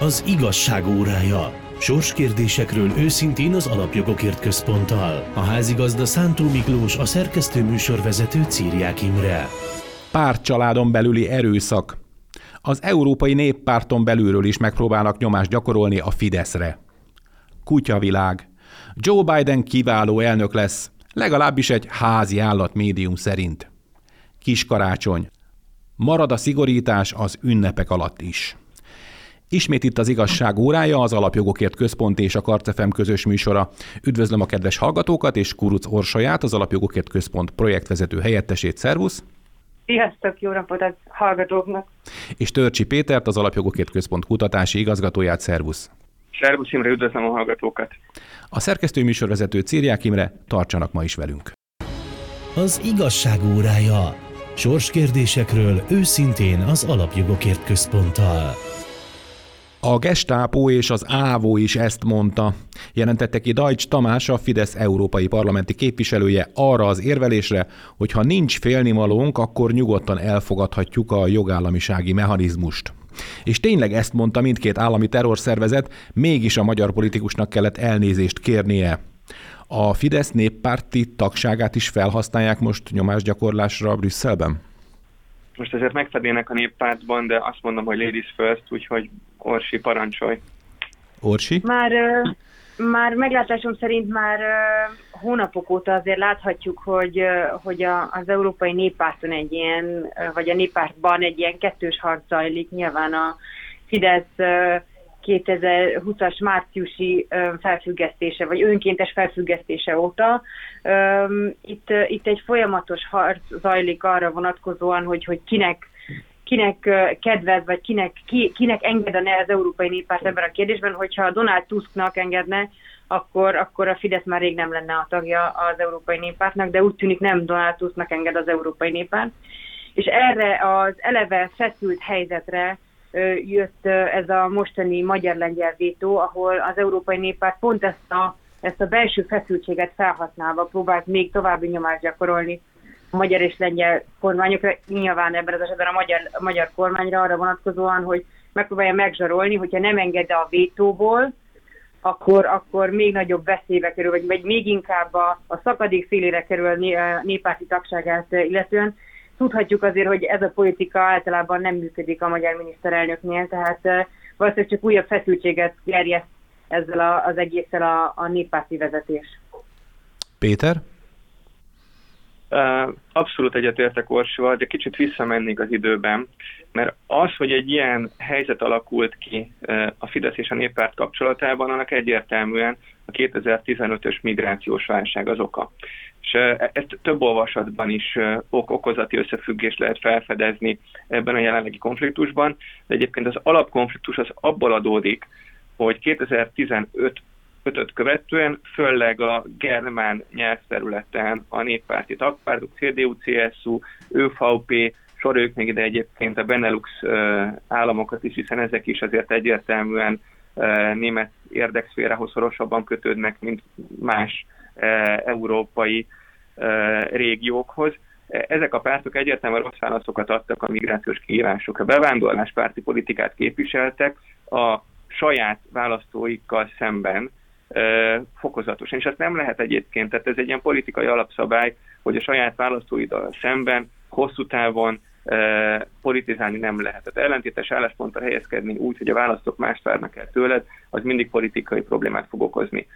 Az igazság órája. Sorskérdésekről őszintén az Alapjogokért Központtal. A házigazda Szántó Miklós, a szerkesztő műsorvezető Círiák Imre. Pártcsaládon belüli erőszak. Az Európai Néppárton belülről is megpróbálnak nyomást gyakorolni a Fideszre. Kutyavilág. Joe Biden kiváló elnök lesz, legalábbis egy házi állat médium szerint. Kiskarácsony. Marad a szigorítás az ünnepek alatt is. Ismét itt az igazság órája, az Alapjogokért Központ és a Karcefem közös műsora. Üdvözlöm a kedves hallgatókat és Kuruc Orsaját, az Alapjogokért Központ projektvezető helyettesét. Szervusz! Sziasztok, jó napot a hallgatóknak! És Törcsi Pétert, az Alapjogokért Központ kutatási igazgatóját. Szervusz! Szervusz Imre, üdvözlöm a hallgatókat! A szerkesztő műsorvezető Círják Imre, tartsanak ma is velünk! Az igazság órája. Sorskérdésekről őszintén az Alapjogokért Központtal. A Gestápó és az Ávó is ezt mondta. Jelentette ki Dajcs Tamás, a Fidesz európai parlamenti képviselője arra az érvelésre, hogy ha nincs félnivalónk, akkor nyugodtan elfogadhatjuk a jogállamisági mechanizmust. És tényleg ezt mondta mindkét állami terrorszervezet, mégis a magyar politikusnak kellett elnézést kérnie. A Fidesz néppárti tagságát is felhasználják most nyomásgyakorlásra Brüsszelben? Most ezért megfednének a néppártban, de azt mondom, hogy ladies first, úgyhogy Orsi, parancsolj. Orsi? Már, már meglátásom szerint már hónapok óta azért láthatjuk, hogy, hogy a, az Európai Néppárton egy ilyen, vagy a néppártban egy ilyen kettős harc zajlik. Nyilván a Fidesz 2020-as márciusi felfüggesztése, vagy önkéntes felfüggesztése óta. Itt, itt egy folyamatos harc zajlik arra vonatkozóan, hogy, hogy kinek kinek kedvez, vagy kinek, ki, kinek engedne az Európai Néppárt ebben a kérdésben, hogyha Donald Tusknak engedne, akkor, akkor a Fidesz már rég nem lenne a tagja az Európai Néppártnak, de úgy tűnik nem Donald Tusknak enged az Európai Néppárt. És erre az eleve feszült helyzetre jött ez a mostani magyar-lengyel vétó, ahol az Európai Néppárt pont ezt a, ezt a belső feszültséget felhasználva próbált még további nyomást gyakorolni magyar és lengyel kormányokra, nyilván ebben az esetben a magyar, a magyar kormányra arra vonatkozóan, hogy megpróbálja megzsarolni, hogyha nem enged a vétóból, akkor, akkor még nagyobb veszélybe kerül, vagy, vagy még inkább a, a szakadék szélére kerül a néppárti tagságát illetően tudhatjuk azért, hogy ez a politika általában nem működik a magyar miniszterelnöknél, tehát valószínűleg csak újabb feszültséget gerjeszt ezzel a, az egésszel a, a néppárti vezetés. Péter? Abszolút egyetértek Orsival, de kicsit visszamennék az időben, mert az, hogy egy ilyen helyzet alakult ki a Fidesz és a néppárt kapcsolatában, annak egyértelműen a 2015-ös migrációs válság az oka. És ezt több olvasatban is ok okozati összefüggést lehet felfedezni ebben a jelenlegi konfliktusban, de egyébként az alapkonfliktus az abból adódik, hogy 2015 ötöt követően, főleg a germán nyelvterületen a néppárti tagpártok, CDU, CSU, ÖVP, soroljuk még ide egyébként a Benelux államokat is, hiszen ezek is azért egyértelműen német érdekszférához szorosabban kötődnek, mint más európai régiókhoz. Ezek a pártok egyértelműen rossz válaszokat adtak a migrációs kihívásokra. Bevándorláspárti politikát képviseltek a saját választóikkal szemben, fokozatosan. És ezt nem lehet egyébként, tehát ez egy ilyen politikai alapszabály, hogy a saját választóiddal szemben hosszú távon politizálni nem lehet. Tehát ellentétes álláspontra helyezkedni úgy, hogy a választók más várnak el tőled, az mindig politikai problémát fog okozni.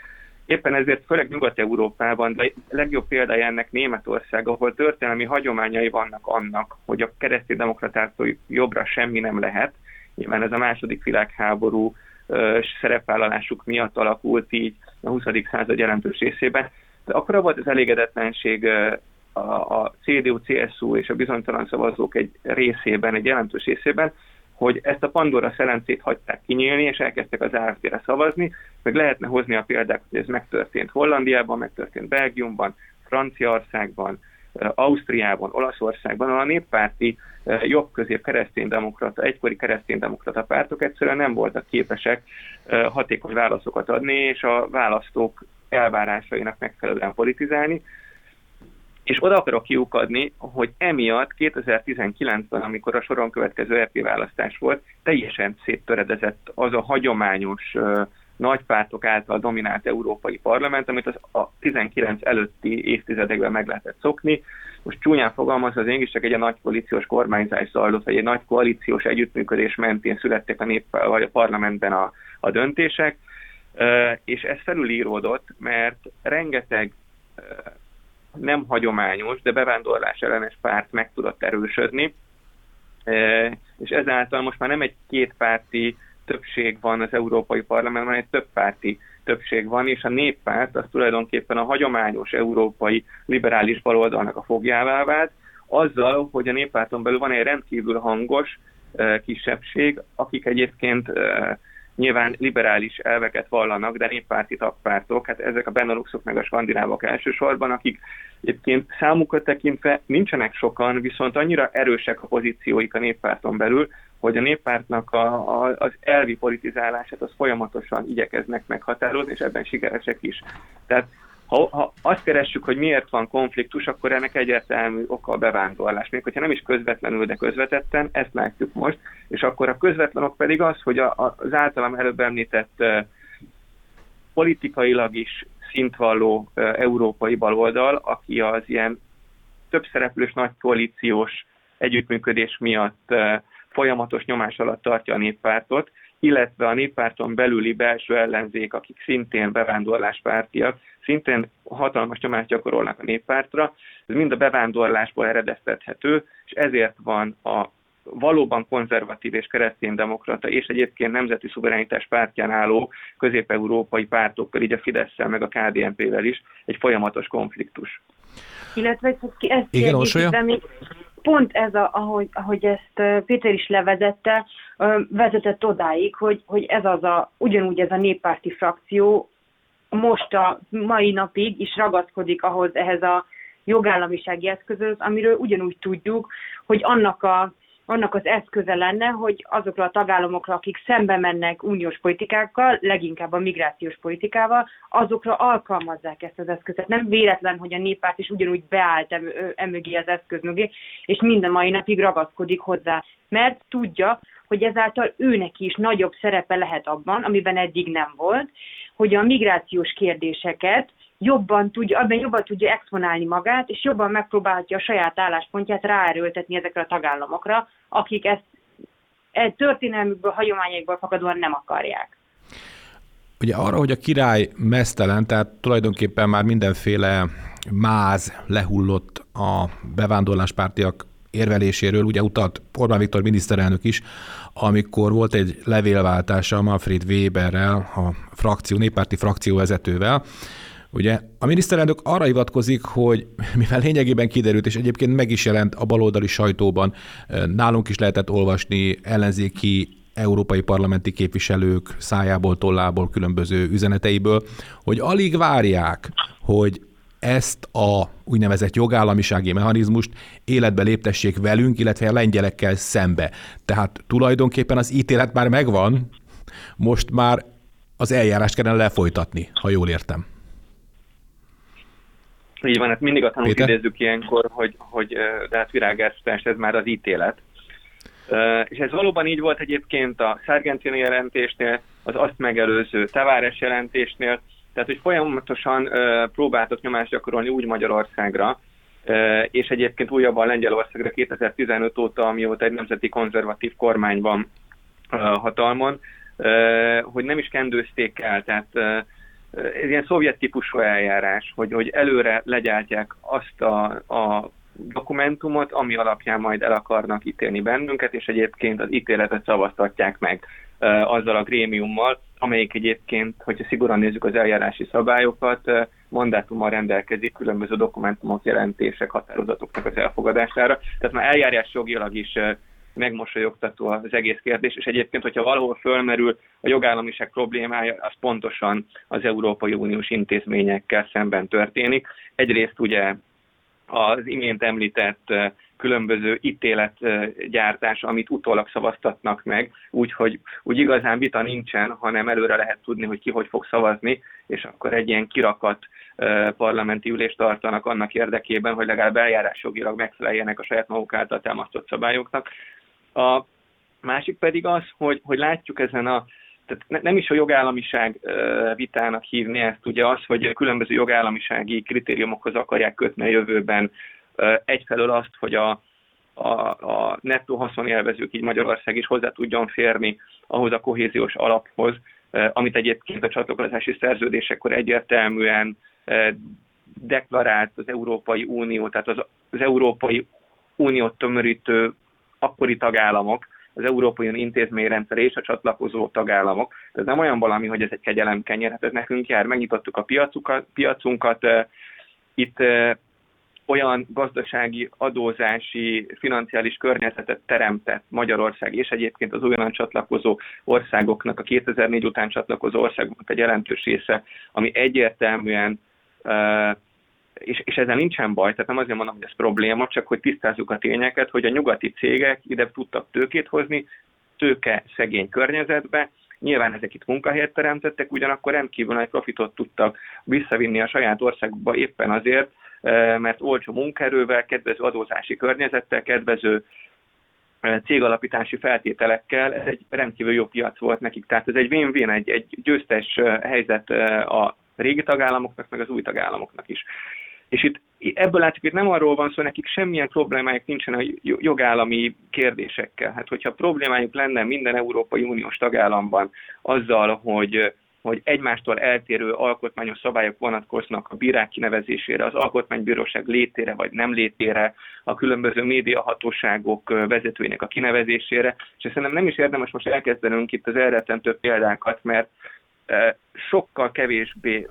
Éppen ezért főleg Nyugat-Európában, de legjobb példája ennek Németország, ahol történelmi hagyományai vannak annak, hogy a kereszténydemokratától jobbra semmi nem lehet. Nyilván ez a második világháború szerepvállalásuk miatt alakult így a 20. század jelentős részében. De akkor volt az elégedetlenség a, a CDU, CSU és a bizonytalan szavazók egy részében, egy jelentős részében, hogy ezt a Pandora szelencét hagyták kinyílni, és elkezdtek az AFD-re szavazni, meg lehetne hozni a példát, hogy ez megtörtént Hollandiában, megtörtént Belgiumban, Franciaországban, Ausztriában, Olaszországban, ahol a néppárti jobb-közép kereszténydemokrata, egykori kereszténydemokrata pártok egyszerűen nem voltak képesek hatékony válaszokat adni, és a választók elvárásainak megfelelően politizálni. És oda akarok kiukadni, hogy emiatt 2019-ben, amikor a soron következő EP választás volt, teljesen széttöredezett az a hagyományos nagypártok által dominált európai parlament, amit az a 19 előtti évtizedekben meg lehetett szokni. Most csúnyán fogalmazva, az én csak egy nagy koalíciós kormányzás zajlott, vagy egy nagy koalíciós együttműködés mentén születtek a nép vagy a parlamentben a, a döntések, és ez felülíródott, mert rengeteg nem hagyományos, de bevándorlás ellenes párt meg tudott erősödni, és ezáltal most már nem egy kétpárti többség van az Európai Parlamentben, egy többpárti többség van, és a néppárt az tulajdonképpen a hagyományos európai liberális baloldalnak a fogjává vált, azzal, hogy a néppárton belül van egy rendkívül hangos kisebbség, akik egyébként nyilván liberális elveket vallanak, de néppárti tagpártok, hát ezek a Beneluxok meg a skandinávok elsősorban, akik egyébként számukat tekintve nincsenek sokan, viszont annyira erősek a pozícióik a néppárton belül, hogy a néppártnak a, a, az elvi politizálását az folyamatosan igyekeznek meghatározni, és ebben sikeresek is. Tehát ha, ha azt keressük, hogy miért van konfliktus, akkor ennek egyértelmű oka a bevándorlás. Még hogyha nem is közvetlenül, de közvetetten, ezt látjuk most, és akkor a közvetlenok pedig az, hogy a, az általam előbb említett uh, politikailag is szintvalló uh, európai baloldal, aki az ilyen több szereplős nagy koalíciós együttműködés miatt uh, folyamatos nyomás alatt tartja a néppártot, illetve a néppárton belüli belső ellenzék, akik szintén bevándorláspártiak, szintén hatalmas nyomást gyakorolnak a néppártra. Ez mind a bevándorlásból eredeztethető, és ezért van a valóban konzervatív és kereszténydemokrata, és egyébként nemzeti szuverenitás pártján álló közép-európai pártokkal, így a fidesz meg a KDNP-vel is egy folyamatos konfliktus. Illetve ezt Igen, pont ez, a, ahogy, ahogy ezt Péter is levezette, vezetett odáig, hogy, hogy ez az a, ugyanúgy ez a néppárti frakció most a mai napig is ragaszkodik ahhoz, ehhez a jogállamisági eszközöz, amiről ugyanúgy tudjuk, hogy annak a annak az eszköze lenne, hogy azokra a tagállamokra, akik szembe mennek uniós politikákkal, leginkább a migrációs politikával, azokra alkalmazzák ezt az eszközet. Nem véletlen, hogy a néppárt is ugyanúgy beállt emögé az eszköz mögé, és minden mai napig ragaszkodik hozzá, mert tudja, hogy ezáltal őnek is nagyobb szerepe lehet abban, amiben eddig nem volt, hogy a migrációs kérdéseket jobban tudja, abban jobban tudja exponálni magát, és jobban megpróbálhatja a saját álláspontját ráerőltetni ezekre a tagállamokra, akik ezt e történelmükből, hagyományaikból fakadóan nem akarják. Ugye arra, hogy a király mesztelen, tehát tulajdonképpen már mindenféle máz lehullott a bevándorláspártiak érveléséről, ugye utalt Orbán Viktor miniszterelnök is, amikor volt egy levélváltása Manfred Weberrel, a frakció, néppárti frakcióvezetővel, Ugye a miniszterelnök arra hivatkozik, hogy mivel lényegében kiderült, és egyébként meg is jelent a baloldali sajtóban, nálunk is lehetett olvasni ellenzéki európai parlamenti képviselők szájából, tollából, különböző üzeneteiből, hogy alig várják, hogy ezt a úgynevezett jogállamisági mechanizmust életbe léptessék velünk, illetve a lengyelekkel szembe. Tehát tulajdonképpen az ítélet már megvan, most már az eljárást kellene lefolytatni, ha jól értem. Így van, hát mindig a tanult idézzük ilyenkor, hogy, hogy de hát virágáztatás, ez már az ítélet. És ez valóban így volt egyébként a Sargentini jelentésnél, az azt megelőző Tavares jelentésnél, tehát hogy folyamatosan próbáltak nyomást gyakorolni úgy Magyarországra, és egyébként újabban Lengyelországra 2015 óta, amióta egy nemzeti konzervatív kormány van hatalmon, hogy nem is kendőzték el, tehát ez ilyen szovjet típusú eljárás, hogy, hogy előre legyártják azt a, a dokumentumot, ami alapján majd el akarnak ítélni bennünket, és egyébként az ítéletet szavaztatják meg uh, azzal a grémiummal, amelyik egyébként, hogyha szigorúan nézzük az eljárási szabályokat, uh, mandátummal rendelkezik különböző dokumentumok, jelentések, határozatoknak az elfogadására. Tehát már eljárás jogilag is megmosolyogtató az egész kérdés, és egyébként, hogyha valahol fölmerül a jogállamiság problémája, az pontosan az Európai Uniós intézményekkel szemben történik. Egyrészt ugye az imént említett különböző ítéletgyártás, amit utólag szavaztatnak meg, úgyhogy úgy igazán vita nincsen, hanem előre lehet tudni, hogy ki hogy fog szavazni, és akkor egy ilyen kirakat parlamenti ülést tartanak annak érdekében, hogy legalább eljárásjogilag megfeleljenek a saját maguk által támasztott szabályoknak. A másik pedig az, hogy, hogy látjuk ezen a tehát nem is a jogállamiság vitának hívni ezt, ugye az, hogy különböző jogállamisági kritériumokhoz akarják kötni a jövőben egyfelől azt, hogy a, a, a nettó haszonélvezők, így Magyarország is hozzá tudjon férni ahhoz a kohéziós alaphoz, amit egyébként a csatlakozási szerződésekor egyértelműen deklarált az Európai Unió, tehát az, az Európai Uniót tömörítő akkori tagállamok, az Európai Unió intézményrendszer és a csatlakozó tagállamok. Ez nem olyan valami, hogy ez egy kegyelemkenyér, hát ez nekünk jár, megnyitottuk a piacunkat, itt olyan gazdasági, adózási, financiális környezetet teremtett Magyarország, és egyébként az újonnan csatlakozó országoknak, a 2004 után csatlakozó országoknak egy jelentős része, ami egyértelműen és, és ezzel nincsen baj, tehát nem azért mondom, hogy ez probléma, csak hogy tisztázzuk a tényeket, hogy a nyugati cégek ide tudtak tőkét hozni, tőke szegény környezetbe, Nyilván ezek itt munkahelyet teremtettek, ugyanakkor rendkívül nagy profitot tudtak visszavinni a saját országukba éppen azért, mert olcsó munkaerővel, kedvező adózási környezettel, kedvező cégalapítási feltételekkel, ez egy rendkívül jó piac volt nekik. Tehát ez egy win-win, egy, egy győztes helyzet a régi tagállamoknak, meg az új tagállamoknak is. És itt ebből látjuk, hogy nem arról van szó, nekik semmilyen problémájuk nincsen a jogállami kérdésekkel. Hát hogyha problémájuk lenne minden Európai Uniós tagállamban azzal, hogy hogy egymástól eltérő alkotmányos szabályok vonatkoznak a bírák kinevezésére, az alkotmánybíróság létére vagy nem létére, a különböző médiahatóságok vezetőinek a kinevezésére, és szerintem nem is érdemes most elkezdenünk itt az elrettentő példákat, mert sokkal kevésbé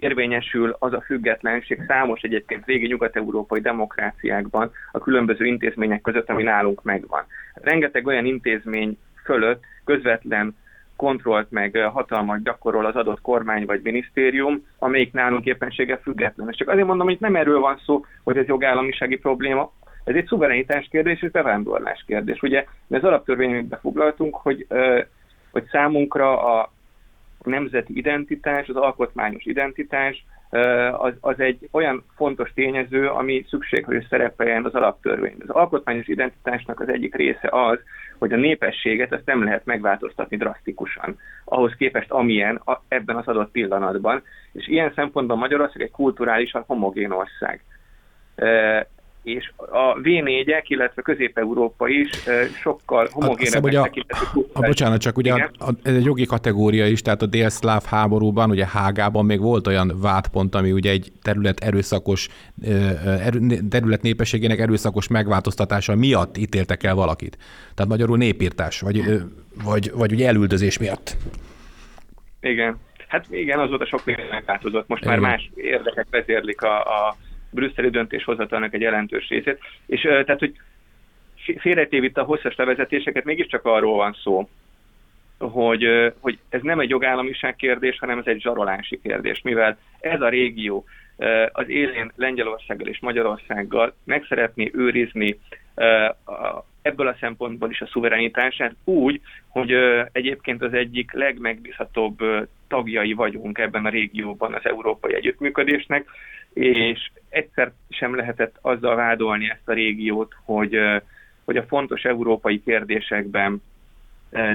érvényesül az a függetlenség számos egyébként régi nyugat-európai demokráciákban a különböző intézmények között, ami nálunk megvan. Rengeteg olyan intézmény fölött közvetlen kontrollt meg hatalmat gyakorol az adott kormány vagy minisztérium, amelyik nálunk éppensége független. És csak azért mondom, hogy nem erről van szó, hogy ez jogállamisági probléma, ez egy szuverenitás kérdés és bevándorlás kérdés. Ugye az alaptörvényünkbe foglaltunk, hogy, hogy számunkra a nemzeti identitás, az alkotmányos identitás, az, az egy olyan fontos tényező, ami szükség, hogy szerepeljen az alaptörvényben. Az alkotmányos identitásnak az egyik része az, hogy a népességet ezt nem lehet megváltoztatni drasztikusan, ahhoz képest amilyen a, ebben az adott pillanatban, és ilyen szempontban Magyarország egy kulturálisan homogén ország és a V4-ek, illetve Közép-Európa is sokkal homogénebbek a, a, a, Bocsánat, csak ugye a, a, ez egy jogi kategória is, tehát a délszláv háborúban, ugye Hágában még volt olyan vádpont, ami ugye egy terület erőszakos, erő, terület népességének erőszakos megváltoztatása miatt ítéltek el valakit. Tehát magyarul népírtás, vagy, vagy, vagy ugye elüldözés miatt. Igen. Hát igen, azóta sok minden megváltozott. Most igen. már más érdekek vezérlik a, a brüsszeli döntéshozatalnak egy jelentős részét. És tehát, hogy félretév itt a hosszas levezetéseket, mégiscsak arról van szó, hogy, hogy ez nem egy jogállamiság kérdés, hanem ez egy zsarolási kérdés, mivel ez a régió az élén Lengyelországgal és Magyarországgal meg szeretné őrizni ebből a szempontból is a szuverenitását úgy, hogy egyébként az egyik legmegbízhatóbb tagjai vagyunk ebben a régióban az európai együttműködésnek, és egyszer sem lehetett azzal vádolni ezt a régiót, hogy, hogy a fontos európai kérdésekben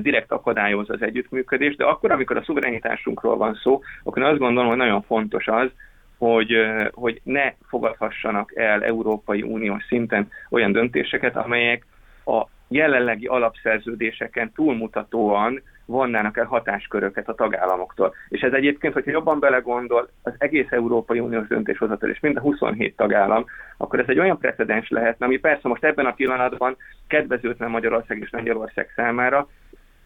direkt akadályoz az együttműködés, de akkor, amikor a szuverenitásunkról van szó, akkor azt gondolom, hogy nagyon fontos az, hogy, hogy ne fogadhassanak el Európai Uniós szinten olyan döntéseket, amelyek a jelenlegi alapszerződéseken túlmutatóan vonnának el hatásköröket a tagállamoktól. És ez egyébként, hogyha jobban belegondol, az egész Európai Uniós döntéshozatal és mind a 27 tagállam, akkor ez egy olyan precedens lehetne, ami persze most ebben a pillanatban kedvezőtlen Magyarország és Lengyelország számára,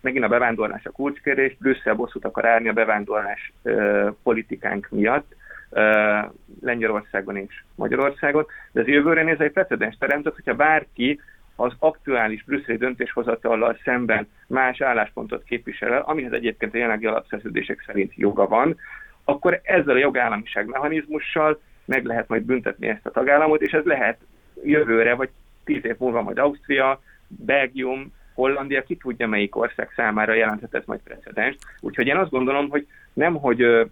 megint a bevándorlás a kulcskérdés, Brüsszel bosszút akar állni a bevándorlás ö, politikánk miatt, ö, Lengyelországon és Magyarországon, de az jövőre nézve egy precedens teremtett, hogyha bárki az aktuális brüsszeli döntéshozatallal szemben más álláspontot képvisel el, amihez egyébként a jelenlegi alapszerződések szerint joga van, akkor ezzel a jogállamiság mechanizmussal meg lehet majd büntetni ezt a tagállamot, és ez lehet jövőre, vagy tíz év múlva majd Ausztria, Belgium, Hollandia, ki tudja melyik ország számára jelenthet ez majd precedens. Úgyhogy én azt gondolom, hogy nem, hogy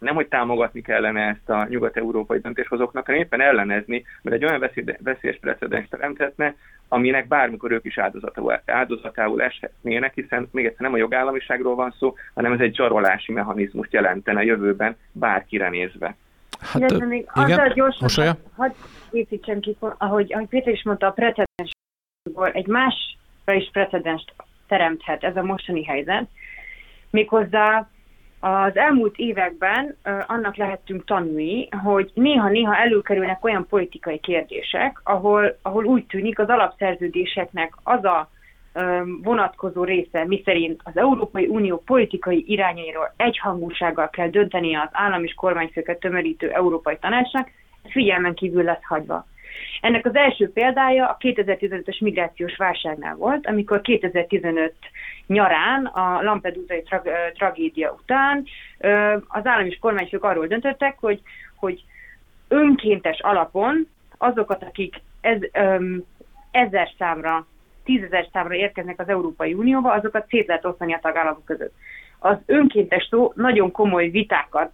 nem, hogy támogatni kellene ezt a nyugat-európai döntéshozóknak, hanem éppen ellenezni, mert egy olyan veszélyes precedens teremthetne, aminek bármikor ők is áldozatául, áldozatául eshetnének, hiszen még egyszer nem a jogállamiságról van szó, hanem ez egy zsarolási mechanizmust jelentene a jövőben bárkire nézve. Hát, Illetve még igen, azzal gyorsan, hadd építsem ki, ahogy, ahogy Péter is mondta, a precedensból egy másra is precedenst teremthet ez a mostani helyzet, méghozzá az elmúlt években annak lehettünk tanulni, hogy néha-néha előkerülnek olyan politikai kérdések, ahol, ahol úgy tűnik az alapszerződéseknek az a vonatkozó része, miszerint az Európai Unió politikai irányairól egyhangúsággal kell dönteni az állam és kormányfőket tömörítő Európai Tanácsnak, figyelmen kívül lesz hagyva. Ennek az első példája a 2015-ös migrációs válságnál volt, amikor 2015 nyarán a Lampedusai tra- tragédia után az állam és kormányfők arról döntöttek, hogy, hogy önkéntes alapon azokat, akik ez, um, ezer számra, tízezer számra érkeznek az Európai Unióba, azokat szét lehet osztani a tagállamok között. Az önkéntes szó nagyon komoly vitákat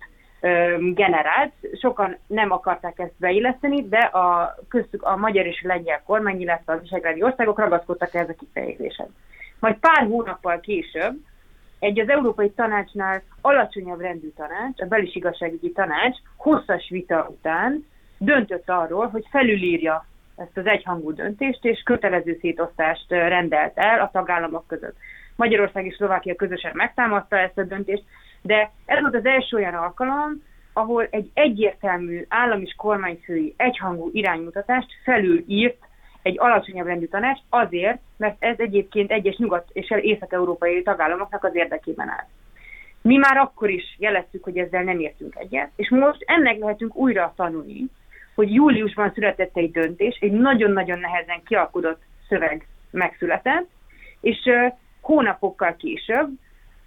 generált. Sokan nem akarták ezt beilleszteni, de a, köztük a magyar és a lengyel kormány, illetve az visegrádi országok ragaszkodtak ehhez a kifejezéshez. Majd pár hónappal később egy az Európai Tanácsnál alacsonyabb rendű tanács, a belis igazságügyi tanács hosszas vita után döntött arról, hogy felülírja ezt az egyhangú döntést, és kötelező szétosztást rendelt el a tagállamok között. Magyarország és Szlovákia közösen megtámadta ezt a döntést, de ez volt az első olyan alkalom, ahol egy egyértelmű állam és kormányfői egyhangú iránymutatást felülírt egy alacsonyabb rendű tanács azért, mert ez egyébként egyes nyugat- és észak-európai tagállamoknak az érdekében áll. Mi már akkor is jeleztük, hogy ezzel nem értünk egyet, és most ennek lehetünk újra tanulni, hogy júliusban született egy döntés, egy nagyon-nagyon nehezen kialkodott szöveg megszületett, és hónapokkal később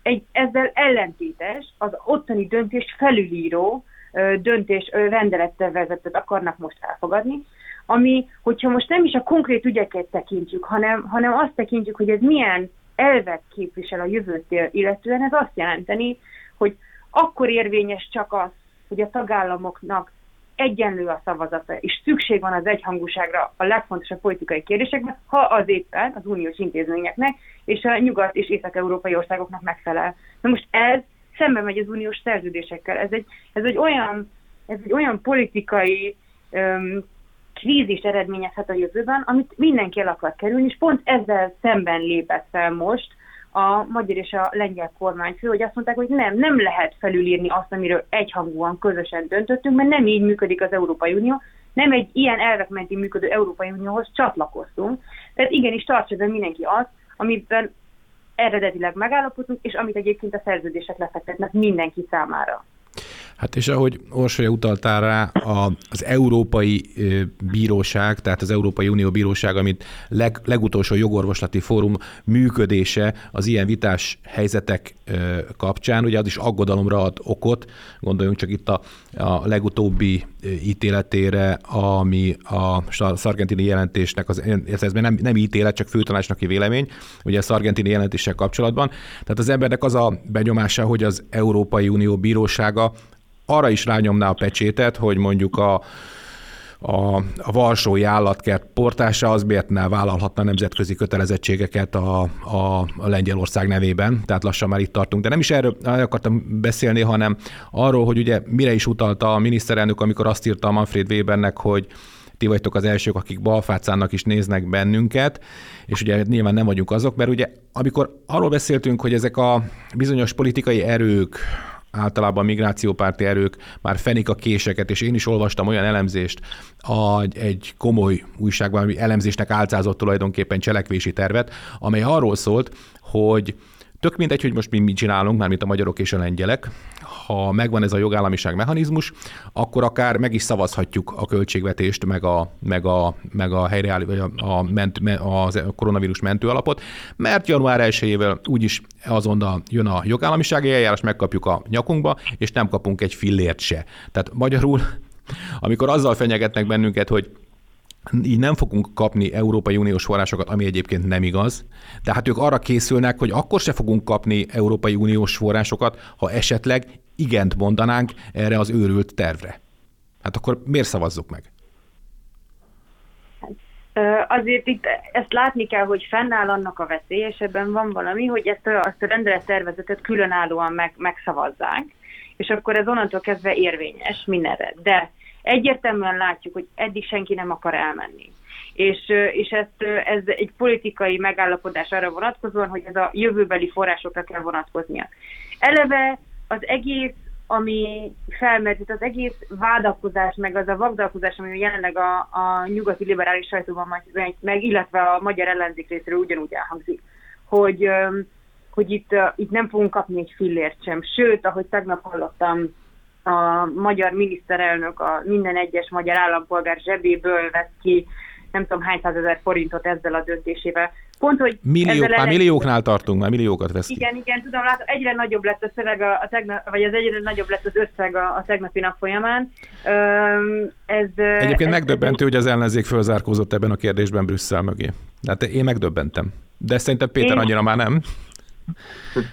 egy ezzel ellentétes, az ottani döntés felülíró döntés rendelettervezetet akarnak most elfogadni, ami, hogyha most nem is a konkrét ügyeket tekintjük, hanem, hanem azt tekintjük, hogy ez milyen elvet képvisel a jövőt illetően, ez azt jelenteni, hogy akkor érvényes csak az, hogy a tagállamoknak egyenlő a szavazata, és szükség van az egyhangúságra a legfontosabb politikai kérdésekben, ha az éppen az uniós intézményeknek és a nyugat- és észak-európai országoknak megfelel. Na most ez szembe megy az uniós szerződésekkel. Ez egy, ez egy, olyan, ez egy olyan politikai um, krízist eredményezhet a jövőben, amit mindenki el akar kerülni, és pont ezzel szemben lépett fel most a magyar és a lengyel kormányfő, hogy azt mondták, hogy nem, nem lehet felülírni azt, amiről egyhangúan közösen döntöttünk, mert nem így működik az Európai Unió, nem egy ilyen elvek menti működő Európai Unióhoz csatlakoztunk. Tehát igenis tartsa be mindenki azt, amiben eredetileg megállapodtunk, és amit egyébként a szerződések lefektetnek mindenki számára. Hát és ahogy Orsolya utaltál rá, az Európai Bíróság, tehát az Európai Unió Bíróság, amit leg, legutolsó jogorvoslati fórum működése az ilyen vitás helyzetek kapcsán, ugye az is aggodalomra ad okot, gondoljunk csak itt a, a legutóbbi ítéletére, ami a szargentini jelentésnek, az, ez nem, nem ítélet, csak főtanácsnoki vélemény, ugye a szargentini jelentéssel kapcsolatban. Tehát az embernek az a benyomása, hogy az Európai Unió Bírósága arra is rányomná a pecsétet, hogy mondjuk a a, a Varsói állatkert portása az miért ne vállalhatna nemzetközi kötelezettségeket a, a, a Lengyelország nevében, tehát lassan már itt tartunk. De nem is erről akartam beszélni, hanem arról, hogy ugye mire is utalta a miniszterelnök, amikor azt írta a Manfred Webernek, hogy ti vagytok az elsők, akik balfácának is néznek bennünket, és ugye nyilván nem vagyunk azok, mert ugye amikor arról beszéltünk, hogy ezek a bizonyos politikai erők, általában migrációpárti erők már fenik a késeket, és én is olvastam olyan elemzést a, egy komoly újságban, ami elemzésnek álcázott tulajdonképpen cselekvési tervet, amely arról szólt, hogy Tök mindegy, hogy most mi mit csinálunk, már mint a magyarok és a lengyelek. Ha megvan ez a jogállamiság mechanizmus, akkor akár meg is szavazhatjuk a költségvetést, meg a, meg a, meg a helyreáll, vagy a, a, ment, a koronavírus mentőalapot, mert január 1-ével úgyis azonnal jön a jogállamisági eljárás, megkapjuk a nyakunkba, és nem kapunk egy fillért se. Tehát magyarul, amikor azzal fenyegetnek bennünket, hogy így nem fogunk kapni Európai Uniós forrásokat, ami egyébként nem igaz, de hát ők arra készülnek, hogy akkor se fogunk kapni Európai Uniós forrásokat, ha esetleg igent mondanánk erre az őrült tervre. Hát akkor miért szavazzuk meg? Azért itt ezt látni kell, hogy fennáll annak a veszély, és ebben van valami, hogy ezt a, azt a rendelet tervezetet különállóan meg, megszavazzák, és akkor ez onnantól kezdve érvényes mindenre. De egyértelműen látjuk, hogy eddig senki nem akar elmenni. És, és ezt, ez egy politikai megállapodás arra vonatkozóan, hogy ez a jövőbeli forrásokra kell vonatkoznia. Eleve az egész ami felmerült, az egész vádakozás, meg az a vagdalkozás, ami jelenleg a, a nyugati liberális sajtóban meg, illetve a magyar ellenzék részéről ugyanúgy elhangzik, hogy, hogy itt, itt nem fogunk kapni egy fillért sem. Sőt, ahogy tegnap hallottam, a magyar miniszterelnök a minden egyes magyar állampolgár zsebéből vesz ki nem tudom hány százezer forintot ezzel a döntésével. Pont, hogy Millió, már millióknál tartunk, már milliókat vesz Igen, igen, tudom, látom, egyre nagyobb lett a szöveg, a, a tegnap, vagy az egyre nagyobb lett az összeg a, a tegnapi nap folyamán. Üm, ez, Egyébként ez, megdöbbentő, ez, hogy az ellenzék fölzárkózott ebben a kérdésben Brüsszel mögé. Hát én megdöbbentem. De szerintem Péter én... annyira már nem.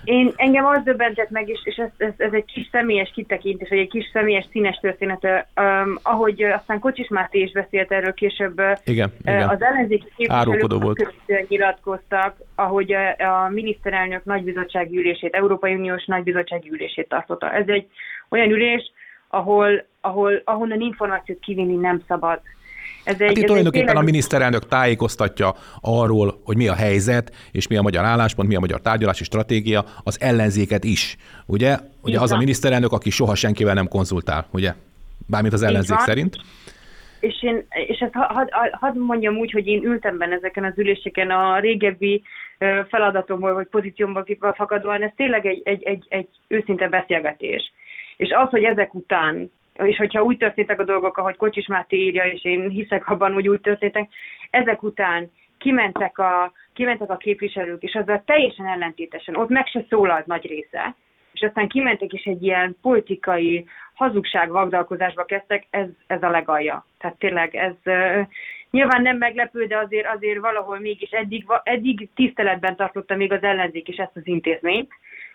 Én, engem az döbbentett meg, és, és ez, ez, ez egy kis személyes kitekintés, vagy egy kis személyes színes történet, um, ahogy aztán Kocsis Máté is beszélt erről később, igen, uh, igen. az ellenzéki képviselők nyilatkoztak, ahogy a, a miniszterelnök nagybizottsági ülését, Európai Uniós nagybizottsági ülését tartotta. Ez egy olyan ülés, ahol, ahol ahonnan információt kivinni nem szabad. Ez egy, hát itt ez tulajdonképpen tényleg... a miniszterelnök tájékoztatja arról, hogy mi a helyzet, és mi a magyar álláspont, mi a magyar tárgyalási stratégia, az ellenzéket is. Ugye, ugye az a miniszterelnök, aki soha senkivel nem konzultál, ugye? Bármint az ellenzék szerint. És, én, és ezt hadd had mondjam úgy, hogy én ültem benne ezeken az üléseken a régebbi feladatomból vagy pozíciómból fakadóan, ez tényleg egy, egy, egy, egy őszinte beszélgetés. És az, hogy ezek után és hogyha úgy történtek a dolgok, ahogy Kocsis Máté írja, és én hiszek abban, hogy úgy történtek, ezek után kimentek a, kimentek a képviselők, és azzal teljesen ellentétesen, ott meg se szólalt nagy része, és aztán kimentek, és egy ilyen politikai hazugság vagdalkozásba kezdtek, ez, ez a legalja. Tehát tényleg ez uh, nyilván nem meglepő, de azért, azért valahol mégis eddig, eddig tiszteletben tartotta még az ellenzék is ezt az intézményt,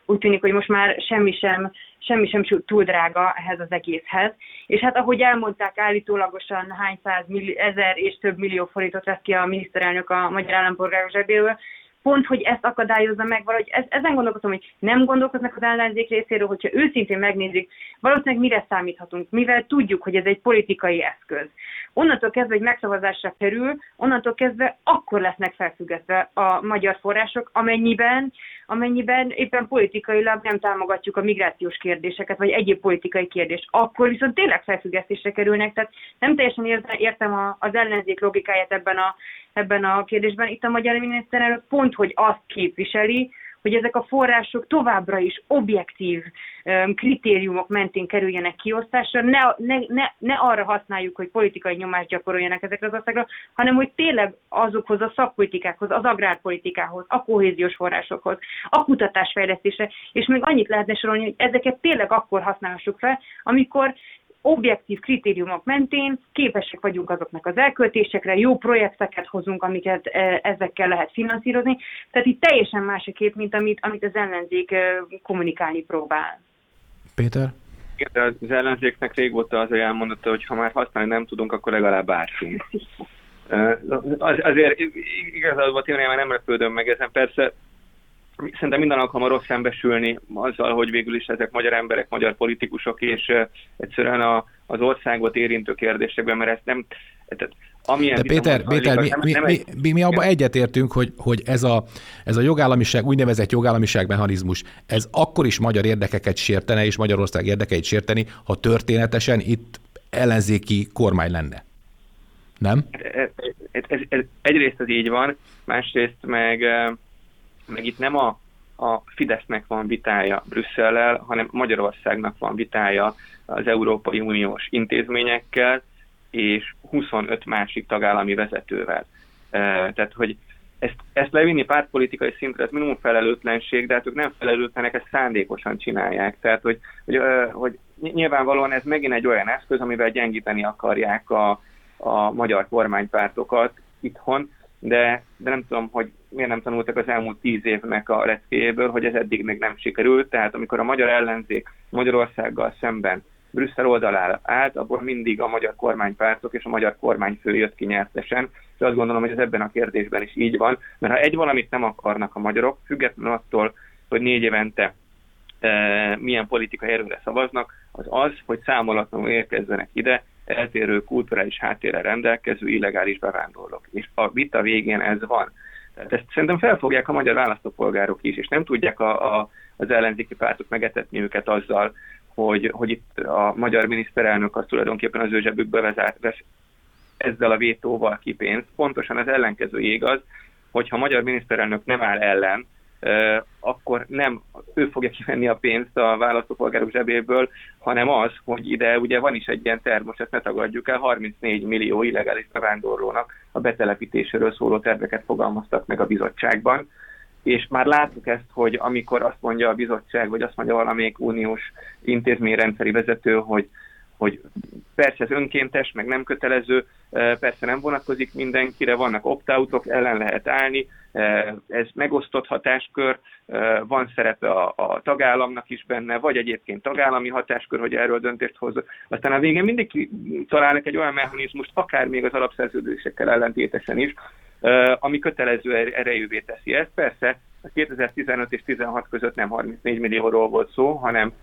úgy tűnik, hogy most már semmi sem, semmi sem túl drága ehhez az egészhez. És hát ahogy elmondták, állítólagosan hány száz milli, ezer és több millió forintot vesz ki a miniszterelnök a magyar állampolgárok zsebéből, pont, hogy ezt akadályozza meg valahogy. Ez, ezen gondolkozom, hogy nem gondolkoznak az ellenzék részéről, hogyha őszintén megnézik, valószínűleg mire számíthatunk, mivel tudjuk, hogy ez egy politikai eszköz. Onnantól kezdve, hogy megszavazásra kerül, onnantól kezdve akkor lesznek felfüggesztve a magyar források, amennyiben, amennyiben éppen politikailag nem támogatjuk a migrációs kérdéseket, vagy egyéb politikai kérdést. Akkor viszont tényleg felfüggesztésre kerülnek, tehát nem teljesen értem az ellenzék logikáját ebben a, ebben a kérdésben. Itt a magyar miniszterelnök pont, hogy azt képviseli, hogy ezek a források továbbra is objektív um, kritériumok mentén kerüljenek kiosztásra, ne, ne, ne, ne arra használjuk, hogy politikai nyomást gyakoroljanak ezekre az országokra, hanem hogy tényleg azokhoz a szakpolitikákhoz, az agrárpolitikához, a kohéziós forrásokhoz, a kutatásfejlesztésre, és még annyit lehetne sorolni, hogy ezeket tényleg akkor használhassuk fel, amikor objektív kritériumok mentén képesek vagyunk azoknak az elköltésekre, jó projekteket hozunk, amiket e, ezekkel lehet finanszírozni. Tehát itt teljesen más a kép, mint amit, amit az ellenzék e, kommunikálni próbál. Péter? Az ellenzéknek régóta az olyan mondata, hogy ha már használni nem tudunk, akkor legalább ártunk. Az, azért igazából tényleg nem lepődöm meg ezen. Persze szerintem minden alkalommal rossz szembesülni azzal, hogy végül is ezek magyar emberek, magyar politikusok, és egyszerűen a, az országot érintő kérdésekben, mert ezt nem... Tehát amilyen De Péter, Péter mi, mi, mi, mi, mi abban egyetértünk, hogy, hogy ez, a, ez a jogállamiság, úgynevezett jogállamiság mechanizmus, ez akkor is magyar érdekeket sértene, és Magyarország érdekeit sérteni, ha történetesen itt ellenzéki kormány lenne. Nem? Ez, ez, ez, ez, egyrészt ez így van, másrészt meg meg itt nem a, a Fidesznek van vitája Brüsszellel, hanem Magyarországnak van vitája az Európai Uniós intézményekkel és 25 másik tagállami vezetővel. Tehát, hogy ezt, ezt levinni pártpolitikai szintre, ez minimum felelőtlenség, de hát ők nem felelőtlenek, ezt szándékosan csinálják. Tehát, hogy, hogy, hogy nyilvánvalóan ez megint egy olyan eszköz, amivel gyengíteni akarják a, a magyar kormánypártokat itthon, de, de nem tudom, hogy miért nem tanultak az elmúlt tíz évnek a leckéjéből, hogy ez eddig még nem sikerült. Tehát amikor a magyar ellenzék Magyarországgal szemben Brüsszel oldalára állt, abból mindig a magyar kormánypártok és a magyar kormányfő jött ki nyertesen, és azt gondolom, hogy ez ebben a kérdésben is így van, mert ha egy valamit nem akarnak a magyarok, függetlenül attól, hogy négy évente e, milyen politikai erőre szavaznak, az az, hogy számolatlanul érkezzenek ide eltérő kulturális háttérrel rendelkező illegális bevándorlók. És a vita végén ez van. Tehát ezt szerintem felfogják a magyar választópolgárok is, és nem tudják a, a, az ellenzéki pártok megetetni őket azzal, hogy, hogy itt a magyar miniszterelnök az tulajdonképpen az ő zsebükbe vezet, vesz ezzel a vétóval ki pénzt. Pontosan az ellenkező igaz, hogyha a magyar miniszterelnök nem áll ellen, akkor nem ő fogja kivenni a pénzt a választópolgárok zsebéből, hanem az, hogy ide ugye van is egy ilyen terv, most ezt ne tagadjuk el, 34 millió illegális bevándorlónak a betelepítéséről szóló terveket fogalmaztak meg a bizottságban, és már láttuk ezt, hogy amikor azt mondja a bizottság, vagy azt mondja valamelyik uniós intézményrendszeri vezető, hogy hogy persze ez önkéntes, meg nem kötelező, persze nem vonatkozik mindenkire, vannak opt-outok, ellen lehet állni, ez megosztott hatáskör, van szerepe a, a tagállamnak is benne, vagy egyébként tagállami hatáskör, hogy erről döntést hoz. Aztán a végén mindig találnak egy olyan mechanizmust, akár még az alapszerződésekkel ellentétesen is, ami kötelező er-, erejűvé teszi ezt. Persze a 2015 és 16 között nem 34 millióról volt szó, hanem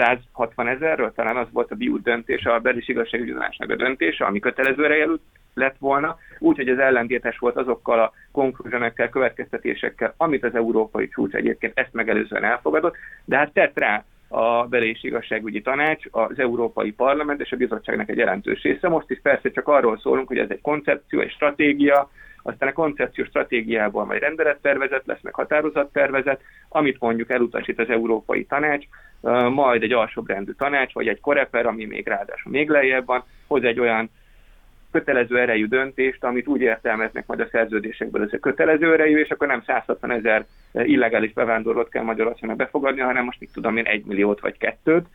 160 ezerről, talán az volt a BIU döntés, a belis igazságügyi a döntése, ami kötelező erejű lett volna, úgyhogy ez ellentétes volt azokkal a konklúzionekkel, következtetésekkel, amit az európai csúcs egyébként ezt megelőzően elfogadott, de hát tett rá a bel- és igazságügyi tanács, az Európai Parlament és a bizottságnak egy jelentős része. Most is persze csak arról szólunk, hogy ez egy koncepció, egy stratégia, aztán a koncepciós stratégiából majd rendelettervezet lesz, meg határozattervezet, amit mondjuk elutasít az Európai Tanács, majd egy alsóbrendű tanács, vagy egy koreper, ami még ráadásul még lejjebb van, hoz egy olyan kötelező erejű döntést, amit úgy értelmeznek majd a szerződésekből, ez a kötelező erejű, és akkor nem 160 ezer illegális bevándorlót kell Magyarországnak befogadni, hanem most mit tudom én, egy milliót vagy kettőt,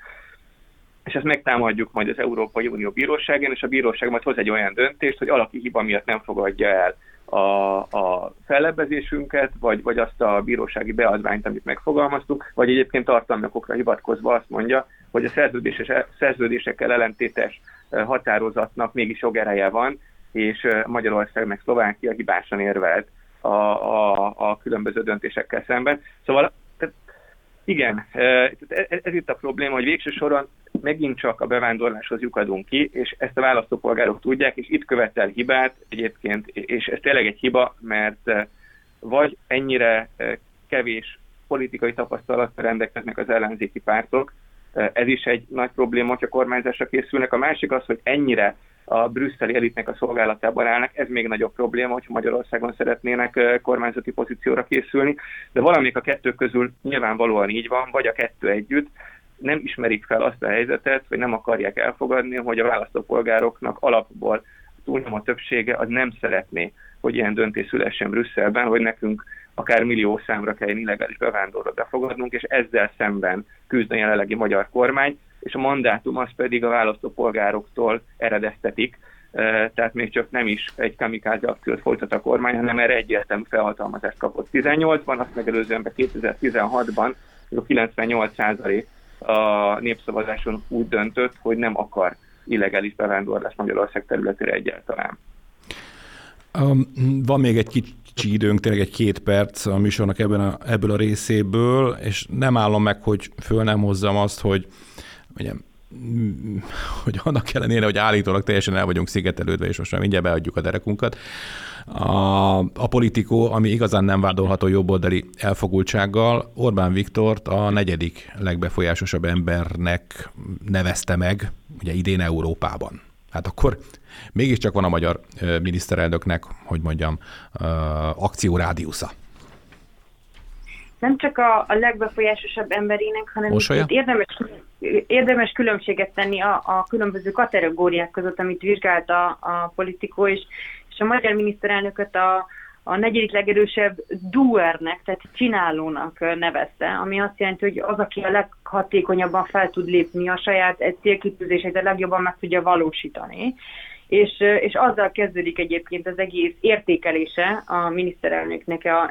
és ezt megtámadjuk majd az Európai Unió bíróságén, és a bíróság majd hoz egy olyan döntést, hogy alaki hiba miatt nem fogadja el a, a fellebbezésünket, vagy, vagy azt a bírósági beadványt, amit megfogalmaztuk, vagy egyébként tartalmi okokra hivatkozva azt mondja, hogy a szerződéses, szerződésekkel ellentétes határozatnak mégis jogereje van, és Magyarország meg Szlovákia hibásan érvelt a, a, a különböző döntésekkel szemben. Szóval igen, ez, ez itt a probléma, hogy végső soron megint csak a bevándorláshoz lyukadunk ki, és ezt a választópolgárok tudják, és itt követel hibát egyébként, és ez tényleg egy hiba, mert vagy ennyire kevés politikai tapasztalattal rendelkeznek az ellenzéki pártok, ez is egy nagy probléma, hogyha kormányzásra készülnek. A másik az, hogy ennyire a brüsszeli elitnek a szolgálatában állnak, ez még nagyobb probléma, hogyha Magyarországon szeretnének kormányzati pozícióra készülni, de valamik a kettő közül nyilvánvalóan így van, vagy a kettő együtt, nem ismerik fel azt a helyzetet, vagy nem akarják elfogadni, hogy a választópolgároknak alapból túlnyomó többsége az nem szeretné, hogy ilyen döntés szülessen Brüsszelben, hogy nekünk akár millió számra kell illegális bevándorlót befogadnunk, és ezzel szemben küzd a jelenlegi magyar kormány, és a mandátum az pedig a választópolgároktól eredeztetik, tehát még csak nem is egy kamikáze akciót folytat a kormány, hanem erre egyértelmű felhatalmazást kapott 18-ban, azt megelőzően 2016-ban a 98 a népszavazáson úgy döntött, hogy nem akar illegális bevándorlás Magyarország területére egyáltalán. Um, van még egy kicsi időnk, tényleg egy két perc a műsornak ebben a, ebből a részéből, és nem állom meg, hogy föl nem hozzam azt, hogy ugye, hogy annak ellenére, hogy állítólag teljesen el vagyunk szigetelődve, és most már mindjárt beadjuk a derekunkat, a, a politikó, ami igazán nem vádolható jobboldali elfogultsággal, Orbán Viktort a negyedik legbefolyásosabb embernek nevezte meg, ugye idén Európában. Hát akkor mégiscsak van a magyar miniszterelnöknek, hogy mondjam, akciórádiusza. Nem csak a, a legbefolyásosabb emberének, hanem érdemes, érdemes különbséget tenni a, a különböző kategóriák között, amit vizsgálta a, a politikó, és és a magyar miniszterelnököt a, a negyedik legerősebb doernek, tehát csinálónak nevezte, ami azt jelenti, hogy az, aki a leghatékonyabban fel tud lépni a saját célkitűzését, a legjobban meg tudja valósítani. És, és azzal kezdődik egyébként az egész értékelése a miniszterelnöknek a,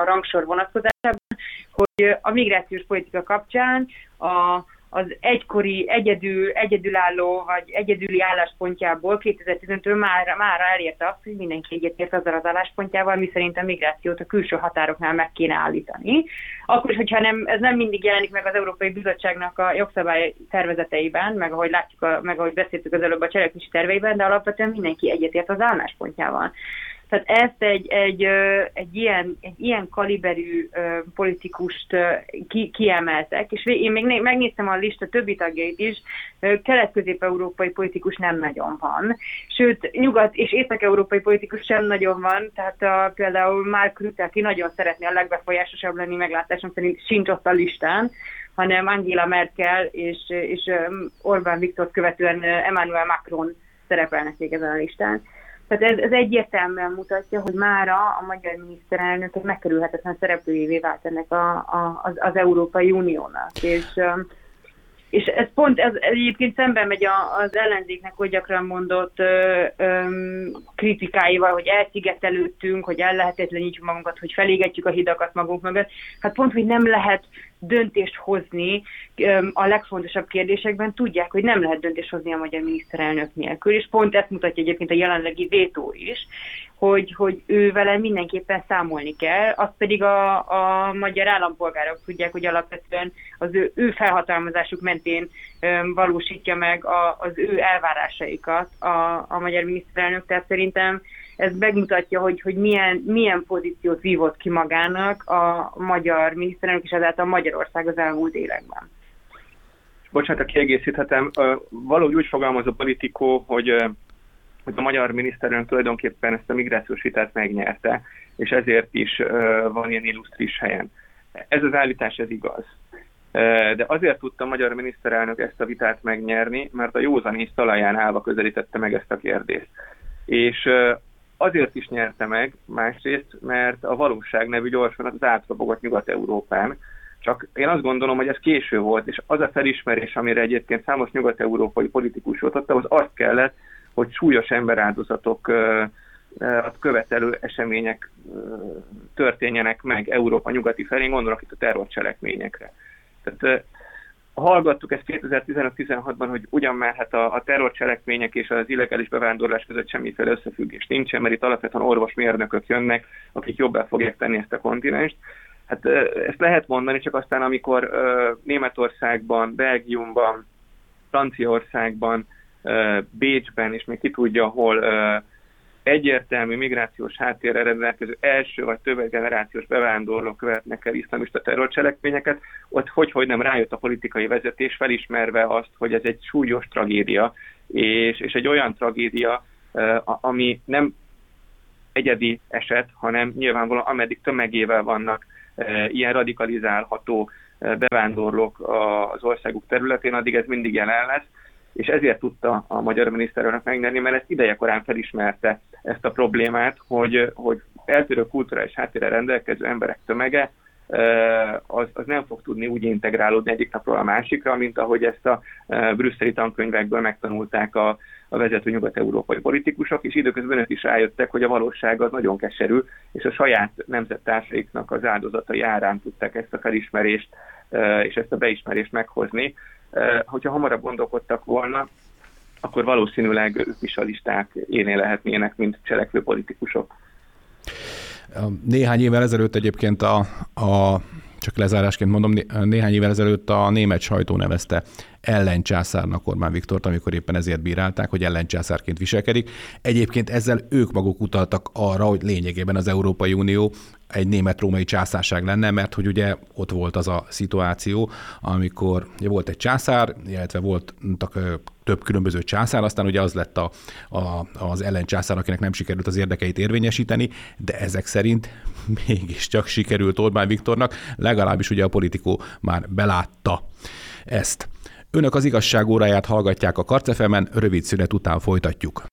a rangsor vonatkozásában, hogy a migrációs politika kapcsán a, az egykori egyedül, egyedülálló vagy egyedüli álláspontjából 2015-től már, már elérte azt, hogy mindenki egyetért azzal az álláspontjával, mi szerint a migrációt a külső határoknál meg kéne állítani. Akkor hogyha nem, ez nem mindig jelenik meg az Európai Bizottságnak a jogszabály tervezeteiben, meg ahogy látjuk, a, meg ahogy beszéltük az előbb a cselekvési terveiben, de alapvetően mindenki egyetért az álláspontjával. Tehát ezt egy, egy, egy, ilyen, egy ilyen kaliberű politikust ki, kiemeltek, és én még megnéztem a lista többi tagjait is, kelet-közép-európai politikus nem nagyon van. Sőt, nyugat- és észak-európai politikus sem nagyon van, tehát a, például Mark Rutte, aki nagyon szeretné a legbefolyásosabb lenni, meglátásom szerint sincs ott a listán, hanem Angela Merkel és, és Orbán Viktor követően Emmanuel Macron szerepelnek még ezen a listán. Tehát ez, ez egyértelműen mutatja, hogy mára a magyar miniszterelnök egy megkerülhetetlen szereplőjévé vált ennek a, a, az, az Európai Uniónak. És, és ez pont ez egyébként szemben megy az ellenzéknek hogy gyakran mondott ö, ö, kritikáival, hogy elszigetelődtünk, hogy ellehetetlenítjük magunkat, hogy felégetjük a hidakat magunk mögött. Hát pont, hogy nem lehet döntést hozni a legfontosabb kérdésekben, tudják, hogy nem lehet döntést hozni a magyar miniszterelnök nélkül, és pont ezt mutatja egyébként a jelenlegi vétó is, hogy, hogy ő vele mindenképpen számolni kell, azt pedig a, a magyar állampolgárok tudják, hogy alapvetően az ő, ő felhatalmazásuk mentén valósítja meg a, az ő elvárásaikat a, a magyar miniszterelnök, tehát szerintem ez megmutatja, hogy, hogy milyen, milyen pozíciót vívott ki magának a magyar miniszterelnök, és ezáltal Magyarország az elmúlt években. Bocsánat, ha kiegészíthetem, valahogy úgy fogalmaz a politikó, hogy hogy a magyar miniszterelnök tulajdonképpen ezt a migrációs vitát megnyerte, és ezért is van ilyen illusztris helyen. Ez az állítás, ez igaz. De azért tudta a magyar miniszterelnök ezt a vitát megnyerni, mert a józanész talaján állva közelítette meg ezt a kérdést. És azért is nyerte meg másrészt, mert a valóság nevű gyorsan az átrobogott Nyugat-Európán, csak én azt gondolom, hogy ez késő volt, és az a felismerés, amire egyébként számos nyugat-európai politikus jutott, az azt kellett, hogy súlyos emberáldozatok követelő események történjenek meg Európa nyugati felé, gondolok itt a terrorcselekményekre. Tehát hallgattuk ezt 2015-16-ban, hogy ugyan már hát a, a terrorcselekmények és az illegális bevándorlás között semmiféle összefüggés nincsen, mert itt alapvetően orvosmérnökök jönnek, akik jobbá fogják tenni ezt a kontinenst. Hát ezt lehet mondani, csak aztán amikor Németországban, Belgiumban, Franciaországban, Bécsben, és még ki tudja, hol egyértelmű migrációs háttérre rendelkező első vagy több generációs bevándorlók követnek el iszlamista terrorcselekményeket, ott hogy, hogy nem rájött a politikai vezetés, felismerve azt, hogy ez egy súlyos tragédia, és, és egy olyan tragédia, ami nem egyedi eset, hanem nyilvánvalóan ameddig tömegével vannak ilyen radikalizálható bevándorlók az országuk területén, addig ez mindig jelen lesz, és ezért tudta a magyar miniszterelnök megnyerni, mert ezt idejekorán felismerte ezt a problémát, hogy, hogy eltérő kulturális háttérrel rendelkező emberek tömege az, az nem fog tudni úgy integrálódni egyik napról a másikra, mint ahogy ezt a brüsszeli tankönyvekből megtanulták a, a vezető nyugat-európai politikusok, és időközben ők is rájöttek, hogy a valóság az nagyon keserű, és a saját nemzettársaiknak az áldozatai árán tudták ezt a felismerést és ezt a beismerést meghozni. Hogyha hamarabb gondolkodtak volna, akkor valószínűleg ők is a listák énél lehetnének, mint cselekvő politikusok. Néhány évvel ezelőtt egyébként a, a csak lezárásként mondom, néhány évvel ezelőtt a német sajtó nevezte ellencsászárnak Orbán Viktort, amikor éppen ezért bírálták, hogy ellencsászárként viselkedik. Egyébként ezzel ők maguk utaltak arra, hogy lényegében az Európai Unió egy német-római császárság lenne, mert hogy ugye ott volt az a szituáció, amikor ugye volt egy császár, illetve voltak több különböző császár, aztán ugye az lett a, a, az ellencsászár, akinek nem sikerült az érdekeit érvényesíteni, de ezek szerint mégiscsak sikerült Orbán Viktornak, legalábbis ugye a politikó már belátta ezt. Önök az igazság óráját hallgatják a Karcefemen, rövid szünet után folytatjuk.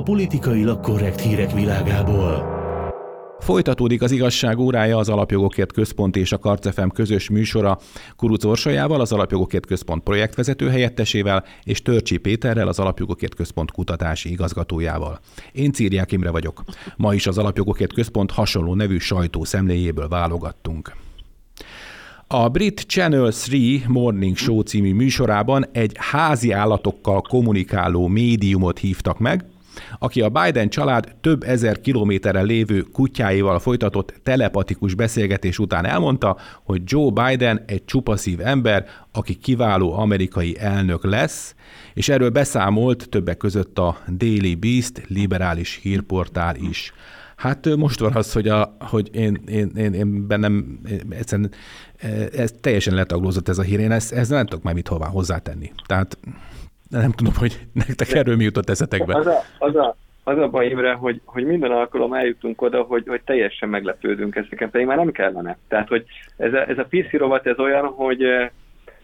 A politikailag korrekt hírek világából. Folytatódik az igazság órája az Alapjogokért Központ és a Karcefem közös műsora Kuruc Orsolyával, az Alapjogokért Központ projektvezető helyettesével és Törcsi Péterrel, az Alapjogokért Központ kutatási igazgatójával. Én Círiák Imre vagyok. Ma is az Alapjogokért Központ hasonló nevű sajtó szemléjéből válogattunk. A brit Channel 3 Morning Show című műsorában egy házi állatokkal kommunikáló médiumot hívtak meg, aki a Biden család több ezer kilométerre lévő kutyáival folytatott telepatikus beszélgetés után elmondta, hogy Joe Biden egy csupaszív ember, aki kiváló amerikai elnök lesz, és erről beszámolt többek között a Daily Beast liberális hírportál is. Hát most van az, hogy, a, hogy én, én, én, én bennem egyszerűen ez teljesen letaglózott ez a hír, én ezt, ezt nem tudok már mit hová hozzátenni. Tehát nem tudom, hogy nektek erről mi jutott eszetekbe. Az a, az a, az a baj, Imre, hogy, hogy minden alkalom eljutunk oda, hogy, hogy teljesen meglepődünk ezeken, pedig már nem kellene. Tehát, hogy ez a, ez a PC rovat, ez olyan, hogy,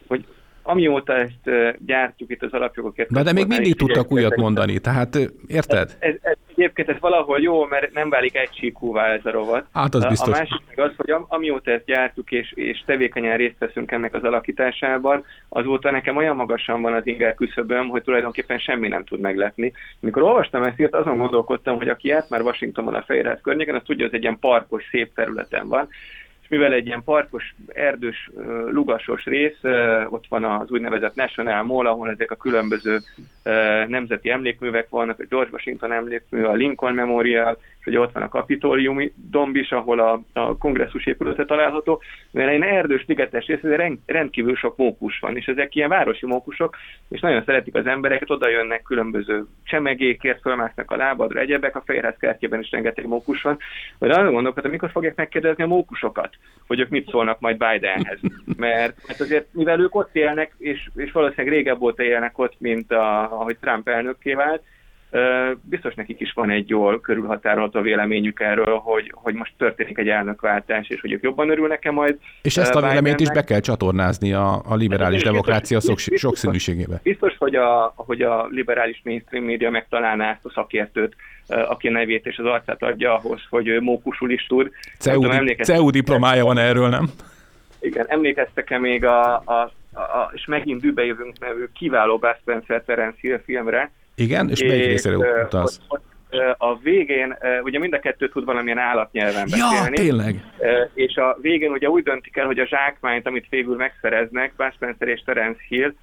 hogy amióta ezt gyártjuk itt az alapjogokért... Na de még mindig tudtak újat mondani, tehát érted? Ez, ez, ez, egyébként ez valahol jó, mert nem válik egysíkúvá ez a rovat. Hát az biztos. A másik meg az, hogy amióta ezt gyártuk, és, és tevékenyen részt veszünk ennek az alakításában, azóta nekem olyan magasan van az inger küszöböm, hogy tulajdonképpen semmi nem tud meglepni. Mikor olvastam ezt, írt, azon gondolkodtam, hogy aki járt már Washingtonban a Fejrház környéken, az tudja, hogy ez egy ilyen parkos, szép területen van, mivel egy ilyen parkos, erdős, lugasos rész, ott van az úgynevezett National Mall, ahol ezek a különböző nemzeti emlékművek vannak, a George Washington emlékmű, a Lincoln Memorial, ugye ott van a kapitóliumi domb is, ahol a, a kongresszus épülete található, mert egy erdős, ligetes rész, ez rendkívül sok mókus van, és ezek ilyen városi mókusok, és nagyon szeretik az embereket, oda jönnek különböző csemegékért, fölmásznak a lábadra, egyebek, a Fehérház kertjében is rengeteg mókus van, vagy arra gondolkodtam, mikor fogják megkérdezni a mókusokat, hogy ők mit szólnak majd Bidenhez. Mert, mert azért, mivel ők ott élnek, és, és valószínűleg régebb óta élnek ott, mint a, ahogy Trump elnökké vált, biztos nekik is van egy jól körülhatárolt a véleményük erről, hogy, hogy most történik egy elnökváltás, és hogy ők jobban örülnek-e majd. És ezt a véleményt is be kell csatornázni a, a liberális hát, demokrácia biztos, sokszínűségébe. Biztos, hogy a, hogy a liberális mainstream média megtalálná ezt a szakértőt, aki a nevét és az arcát adja ahhoz, hogy mókusul is tud. CEU, CEU diplomája van erről, nem? Igen, emlékeztek-e még a, a, a, és megint dűbe jövünk nevű kiváló Bud Spencer Terence Hill filmre, igen, és, és melyik részére utalsz? A végén, ugye mind a kettő tud valamilyen állatnyelven beszélni. Ja, tényleg. És a végén ugye úgy döntik el, hogy a zsákmányt, amit végül megszereznek, Bud Spencer és Terence Hill,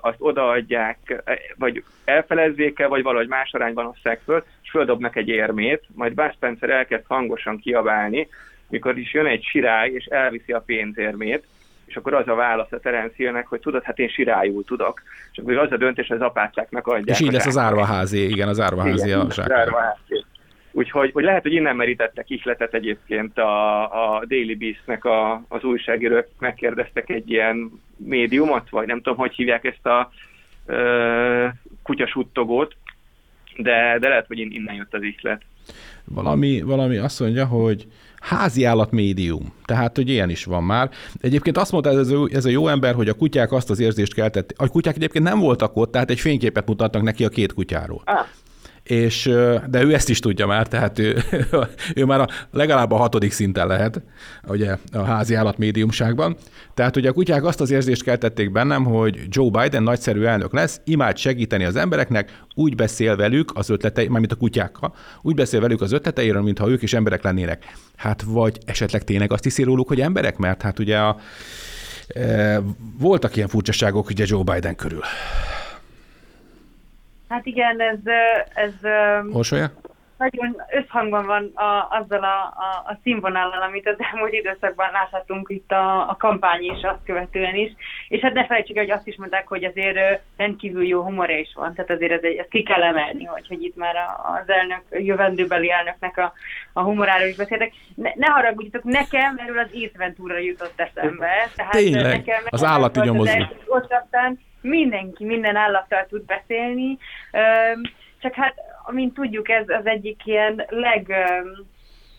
azt odaadják, vagy elfelezzék el, vagy valahogy más arányban osszák föl, és földobnak egy érmét, majd Bud Spencer elkezd hangosan kiabálni, mikor is jön egy sirály, és elviszi a pénzérmét, és akkor az a válasz a Terence Hillnek, hogy tudod, hát én sirályul tudok. És akkor az a döntés, az apácáknak adják. És így lesz az árvaházi, igen, az árvaházi igen, a árvaházi. Úgyhogy hogy lehet, hogy innen merítettek ihletet egyébként a, a Daily Beast-nek a, az újságírók megkérdeztek egy ilyen médiumot, vagy nem tudom, hogy hívják ezt a ö, kutyasuttogót, de, de lehet, hogy innen jött az ihlet. Valami, valami azt mondja, hogy házi állat médium. Tehát, hogy ilyen is van már. Egyébként azt mondta ez a, ez a jó ember, hogy a kutyák azt az érzést keltett. A kutyák egyébként nem voltak ott, tehát egy fényképet mutattak neki a két kutyáról. Ah és, de ő ezt is tudja már, tehát ő, ő már a, legalább a hatodik szinten lehet, ugye a házi állat médiumságban. Tehát ugye a kutyák azt az érzést keltették bennem, hogy Joe Biden nagyszerű elnök lesz, imád segíteni az embereknek, úgy beszél velük az ötletei, mármint a kutyákkal, úgy beszél velük az ötleteiről, mintha ők is emberek lennének. Hát vagy esetleg tényleg azt hiszi róluk, hogy emberek, mert hát ugye a, e, voltak ilyen furcsaságok ugye Joe Biden körül. Hát igen, ez... ez Orsolya? Nagyon összhangban van a, azzal a, a, a színvonallal, amit az elmúlt időszakban láthatunk itt a, a kampány és azt követően is. És hát ne felejtsük, hogy azt is mondták, hogy azért rendkívül jó humora is van, tehát azért ez egy, ezt ki kell emelni, hogy, hogy itt már az elnök, jövendőbeli elnöknek a, a humoráról is beszéltek. Ne, ne haragudjatok, nekem erről az észventúra jutott eszembe. Tehát Tényleg, nekem, az állati nyomozó. Ott aztán mindenki minden állattal tud beszélni, csak hát, amint tudjuk, ez az egyik ilyen leg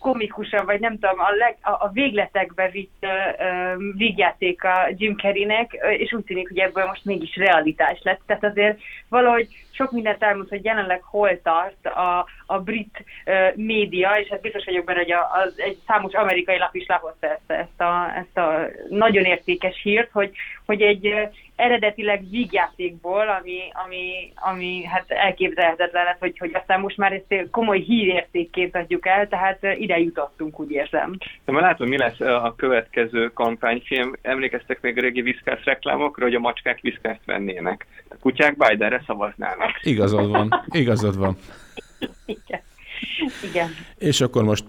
komikusabb, vagy nem tudom, a, leg, a, a végletekbe vitt uh, vígjáték a Jim Carreynek, és úgy tűnik, hogy ebből most mégis realitás lett. Tehát azért valahogy sok mindent elmond, hogy jelenleg hol tart a, a brit uh, média, és hát biztos vagyok benne, hogy a, az, egy számos amerikai lap is lapozta ezt, ezt, a, ezt a nagyon értékes hírt, hogy, hogy egy uh, eredetileg vígjátékból, ami, ami, ami hát elképzelhetetlen lett, hogy, hogy aztán most már ezt komoly hírértékként adjuk el, tehát ide jutottunk, úgy érzem. De már látom, mi lesz a következő kampányfilm. Emlékeztek még a régi viszkász reklámokra, hogy a macskák viszkászt vennének. A kutyák Bidenre szavaznának. Igazad van, igazad van. Igen. Igen. És akkor most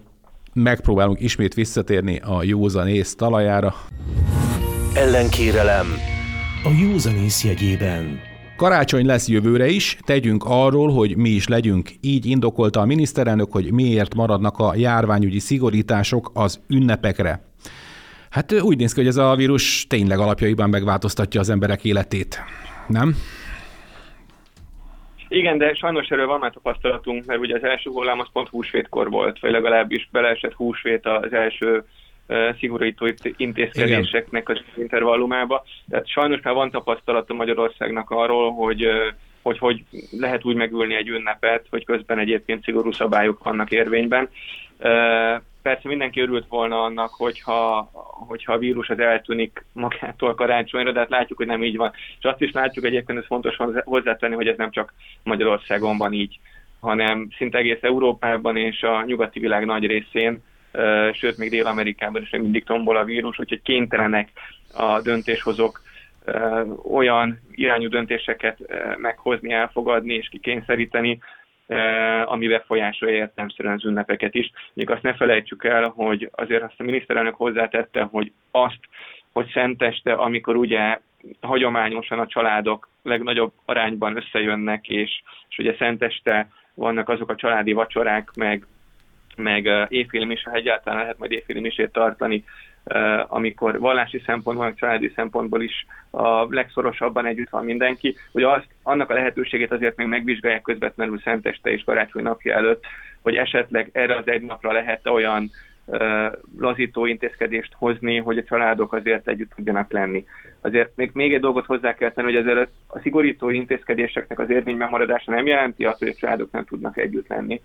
megpróbálunk ismét visszatérni a józan ész talajára. Ellenkérelem a józanész jegyében. Karácsony lesz jövőre is, tegyünk arról, hogy mi is legyünk. Így indokolta a miniszterelnök, hogy miért maradnak a járványügyi szigorítások az ünnepekre. Hát úgy néz ki, hogy ez a vírus tényleg alapjaiban megváltoztatja az emberek életét, nem? Igen, de sajnos erről van már tapasztalatunk, mert ugye az első hullám az pont húsvétkor volt, vagy legalábbis beleesett húsvét az első szigorító intézkedéseknek az intervallumába. Tehát sajnos már van tapasztalata Magyarországnak arról, hogy hogy hogy lehet úgy megülni egy ünnepet, hogy közben egyébként szigorú szabályok vannak érvényben. Persze mindenki örült volna annak, hogyha, hogyha a vírus az eltűnik magától karácsonyra, de hát látjuk, hogy nem így van. És azt is látjuk egyébként, ez fontos hozzátenni, hogy ez nem csak Magyarországon van így, hanem szinte egész Európában és a nyugati világ nagy részén sőt, még Dél-Amerikában is mindig tombol a vírus, úgyhogy kénytelenek a döntéshozók olyan irányú döntéseket meghozni, elfogadni és kikényszeríteni, ami befolyásolja értelmszerűen az ünnepeket is. Még azt ne felejtsük el, hogy azért azt a miniszterelnök hozzátette, hogy azt, hogy szenteste, amikor ugye hagyományosan a családok legnagyobb arányban összejönnek, és, és ugye szenteste vannak azok a családi vacsorák, meg meg éjféli mise, ha egyáltalán lehet majd éjféli misét tartani, amikor vallási szempontból, meg családi szempontból is a legszorosabban együtt van mindenki, hogy azt, annak a lehetőségét azért még megvizsgálják közvetlenül Szenteste és Karácsony napja előtt, hogy esetleg erre az egy napra lehet olyan lazító intézkedést hozni, hogy a családok azért együtt tudjanak lenni. Azért még, még egy dolgot hozzá kell tenni, hogy ezzel a szigorító intézkedéseknek az érvényben maradása nem jelenti azt, hogy a családok nem tudnak együtt lenni.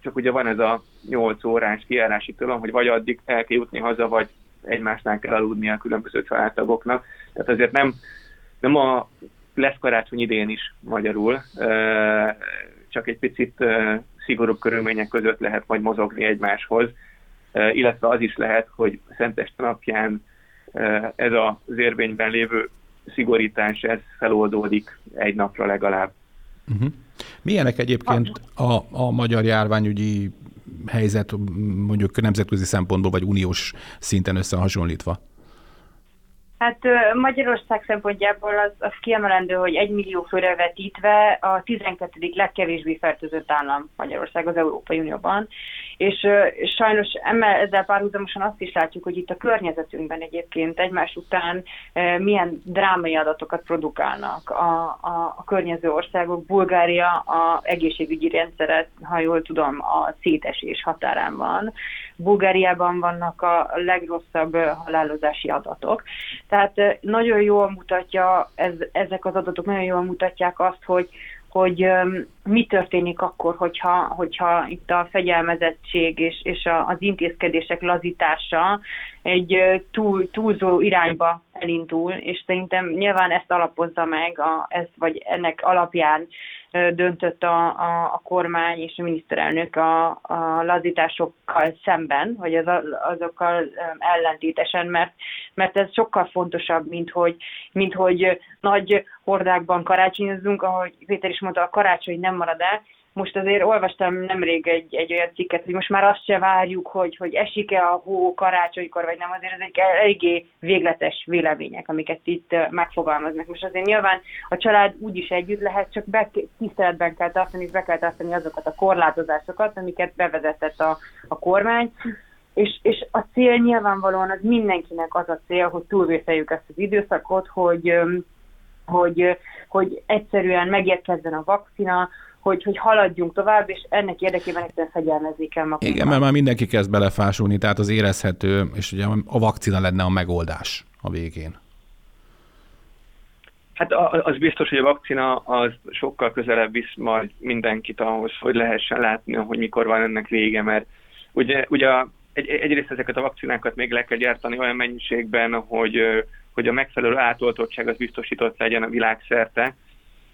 Csak ugye van ez a 8 órás kijárási tilalom, hogy vagy addig el kell jutni haza, vagy egymásnál kell aludni a különböző családtagoknak. Tehát azért nem, nem a lesz karácsony idén is magyarul, csak egy picit szigorúbb körülmények között lehet majd mozogni egymáshoz, illetve az is lehet, hogy Szenteste napján ez az érvényben lévő szigorítás, ez feloldódik egy napra legalább. Uh-huh. Milyenek egyébként a, a magyar járványügyi helyzet mondjuk nemzetközi szempontból, vagy uniós szinten összehasonlítva? Hát Magyarország szempontjából az, az kiemelendő, hogy egy millió főre vetítve a 12. legkevésbé fertőzött állam Magyarország az Európai Unióban, és sajnos emmel, ezzel párhuzamosan azt is látjuk, hogy itt a környezetünkben egyébként egymás után milyen drámai adatokat produkálnak a, a, a környező országok. Bulgária a egészségügyi rendszeret, ha jól tudom, a szétesés határán van. Bulgáriában vannak a legrosszabb halálozási adatok. Tehát nagyon jól mutatja, ez, ezek az adatok nagyon jól mutatják azt, hogy, hogy mi történik akkor, hogyha, hogyha itt a fegyelmezettség és, és az intézkedések lazítása egy túl, túlzó irányba elindul, és szerintem nyilván ezt alapozza meg, a, ez, vagy ennek alapján döntött a, a, a kormány és a miniszterelnök a, a lazításokkal szemben, vagy az, azokkal ellentétesen, mert, mert ez sokkal fontosabb, mint hogy, mint hogy nagy hordákban karácsonyozzunk, ahogy Péter is mondta, a karácsony nem marad el, most azért olvastam nemrég egy, egy olyan cikket, hogy most már azt se várjuk, hogy, hogy esik-e a hó karácsonykor, vagy nem, azért ezek eléggé végletes vélemények, amiket itt megfogalmaznak. Most azért nyilván a család úgyis együtt lehet, csak be, tiszteletben kell tartani, és be kell tartani azokat a korlátozásokat, amiket bevezetett a, a kormány. És, és a cél nyilvánvalóan az mindenkinek az a cél, hogy túlvészeljük ezt az időszakot, hogy, hogy, hogy egyszerűen megérkezzen a vakcina, hogy, hogy haladjunk tovább, és ennek érdekében egyszerűen fegyelmezni kell magunkat. Igen, mert már mindenki kezd belefásulni, tehát az érezhető, és ugye a vakcina lenne a megoldás a végén. Hát az biztos, hogy a vakcina az sokkal közelebb visz majd mindenkit ahhoz, hogy lehessen látni, hogy mikor van ennek vége, mert ugye, ugye egy, egyrészt ezeket a vakcinákat még le kell gyártani olyan mennyiségben, hogy, hogy a megfelelő átoltottság az biztosított legyen a világszerte,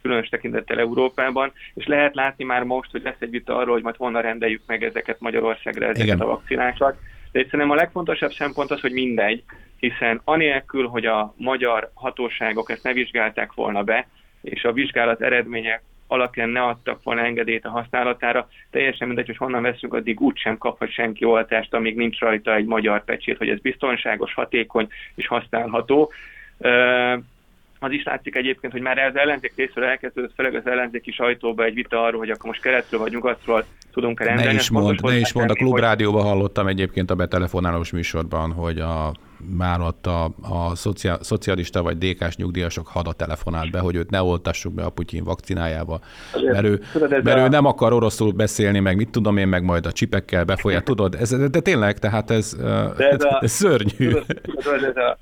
különös tekintettel Európában, és lehet látni már most, hogy lesz egy vita arról, hogy majd honnan rendeljük meg ezeket Magyarországra, ezeket Igen. a vakcinákat. De egyszerűen a legfontosabb szempont az, hogy mindegy, hiszen anélkül, hogy a magyar hatóságok ezt ne vizsgálták volna be, és a vizsgálat eredmények alapján ne adtak volna engedélyt a használatára, teljesen mindegy, hogy honnan veszünk, addig úgysem kaphat senki oltást, amíg nincs rajta egy magyar pecsét, hogy ez biztonságos, hatékony és használható az is látszik egyébként, hogy már az ellenzék részről elkezdődött, főleg az ellenzéki sajtóba egy vita arról, hogy akkor most keletről vagy nyugatról tudunk rendelni. Ne is mond, ne is mond, a klubrádióban hallottam egyébként a betelefonálós műsorban, hogy a már ott a, a szocia, szocialista vagy DK-s nyugdíjasok hada telefonált be, hogy őt ne oltassuk be a Putyin vakcinájába, mert ő, tudod, mert a... ő nem akar oroszul beszélni, meg mit tudom én, meg majd a csipekkel befolyát, tudod? Ez, de tényleg, tehát ez, de ez, a, ez szörnyű. Tudod, tudod, ez a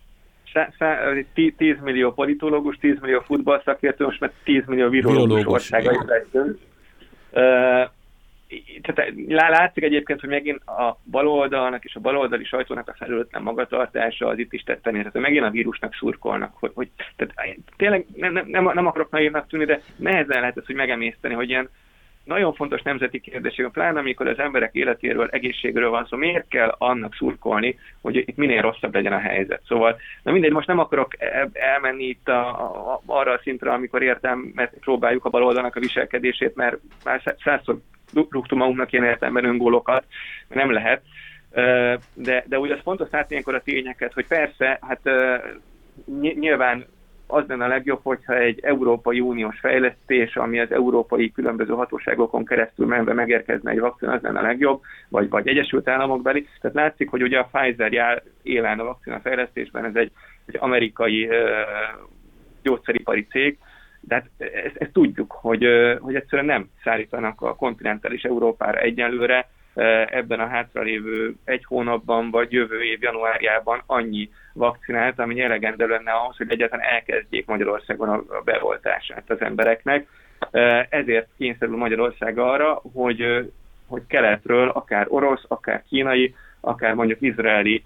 10 millió politológus, 10 millió futballszakértő, most már 10 millió virológus leszünk. Tehát látszik egyébként, hogy megint a baloldalnak és a baloldali sajtónak a felületlen magatartása az itt is tetten érhető. Megint a vírusnak szurkolnak. Hogy, hogy, tehát tényleg nem, nem, nem, nem akarok naívnak tűnni, de nehezen lehet ezt, hogy megemészteni, hogy ilyen nagyon fontos nemzeti kérdések, pláne amikor az emberek életéről, egészségről van szó, miért kell annak szurkolni, hogy itt minél rosszabb legyen a helyzet. Szóval, na mindegy, most nem akarok elmenni itt a, a, arra a szintre, amikor értem, mert próbáljuk a baloldalnak a viselkedését, mert már százszor rúgtunk magunknak ilyen értelemben öngólokat, nem lehet. De, de úgy az fontos látni ilyenkor a tényeket, hogy persze, hát nyilván az lenne a legjobb, hogyha egy Európai Uniós fejlesztés, ami az európai különböző hatóságokon keresztül menve megérkezne egy vakcina, az lenne a legjobb, vagy, vagy Egyesült Államok beli. Tehát látszik, hogy ugye a Pfizer jár élen a vakcina fejlesztésben, ez egy, egy amerikai uh, gyógyszeripari cég, de hát ezt, ezt tudjuk, hogy, hogy egyszerűen nem szállítanak a kontinentális Európára egyenlőre, ebben a hátralévő egy hónapban vagy jövő év januárjában annyi vakcinát, ami elegendő lenne ahhoz, hogy egyáltalán elkezdjék Magyarországon a beoltását az embereknek. Ezért kényszerül Magyarország arra, hogy, hogy keletről akár orosz, akár kínai, akár mondjuk izraeli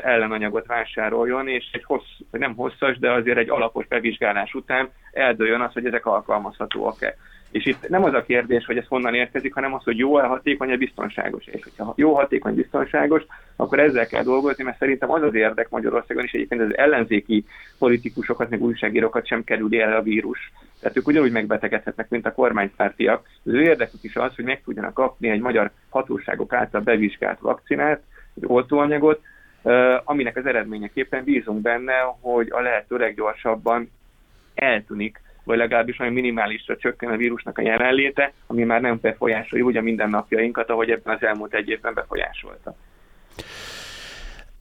ellenanyagot vásároljon, és egy hossz, nem hosszas, de azért egy alapos bevizsgálás után eldőjön az, hogy ezek alkalmazhatóak-e. És itt nem az a kérdés, hogy ez honnan érkezik, hanem az, hogy jó-e, hatékony-e, biztonságos. És hogyha jó, hatékony, biztonságos, akkor ezzel kell dolgozni, mert szerintem az az érdek Magyarországon is egyébként az ellenzéki politikusokat, meg újságírókat sem kerül el a vírus. Tehát ők ugyanúgy megbetegedhetnek, mint a kormánypártiak. Az ő érdekük is az, hogy meg tudjanak kapni egy magyar hatóságok által bevizsgált vakcinát, egy oltóanyagot, aminek az eredményeképpen bízunk benne, hogy a lehető leggyorsabban eltűnik vagy legalábbis olyan minimálisra csökken a vírusnak a jelenléte, ami már nem befolyásolja úgy a mindennapjainkat, ahogy ebben az elmúlt egy évben befolyásolta.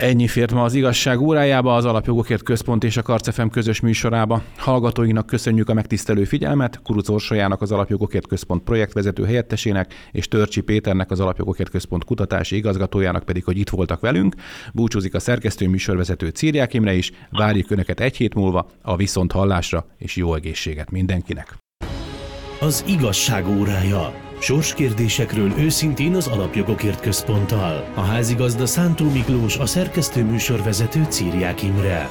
Ennyi fért ma az igazság órájába, az Alapjogokért Központ és a Karcefem közös műsorába. Hallgatóinknak köszönjük a megtisztelő figyelmet, Kuruc Orsolyának az Alapjogokért Központ projektvezető helyettesének, és Törcsi Péternek az Alapjogokért Központ kutatási igazgatójának pedig, hogy itt voltak velünk. Búcsúzik a szerkesztő műsorvezető Círiák Imre is, várjuk Önöket egy hét múlva a viszont hallásra, és jó egészséget mindenkinek! Az igazság órája Sorskérdésekről őszintén az Alapjogokért Központtal. A házigazda Szántó Miklós, a szerkesztő műsorvezető Círiák Imre.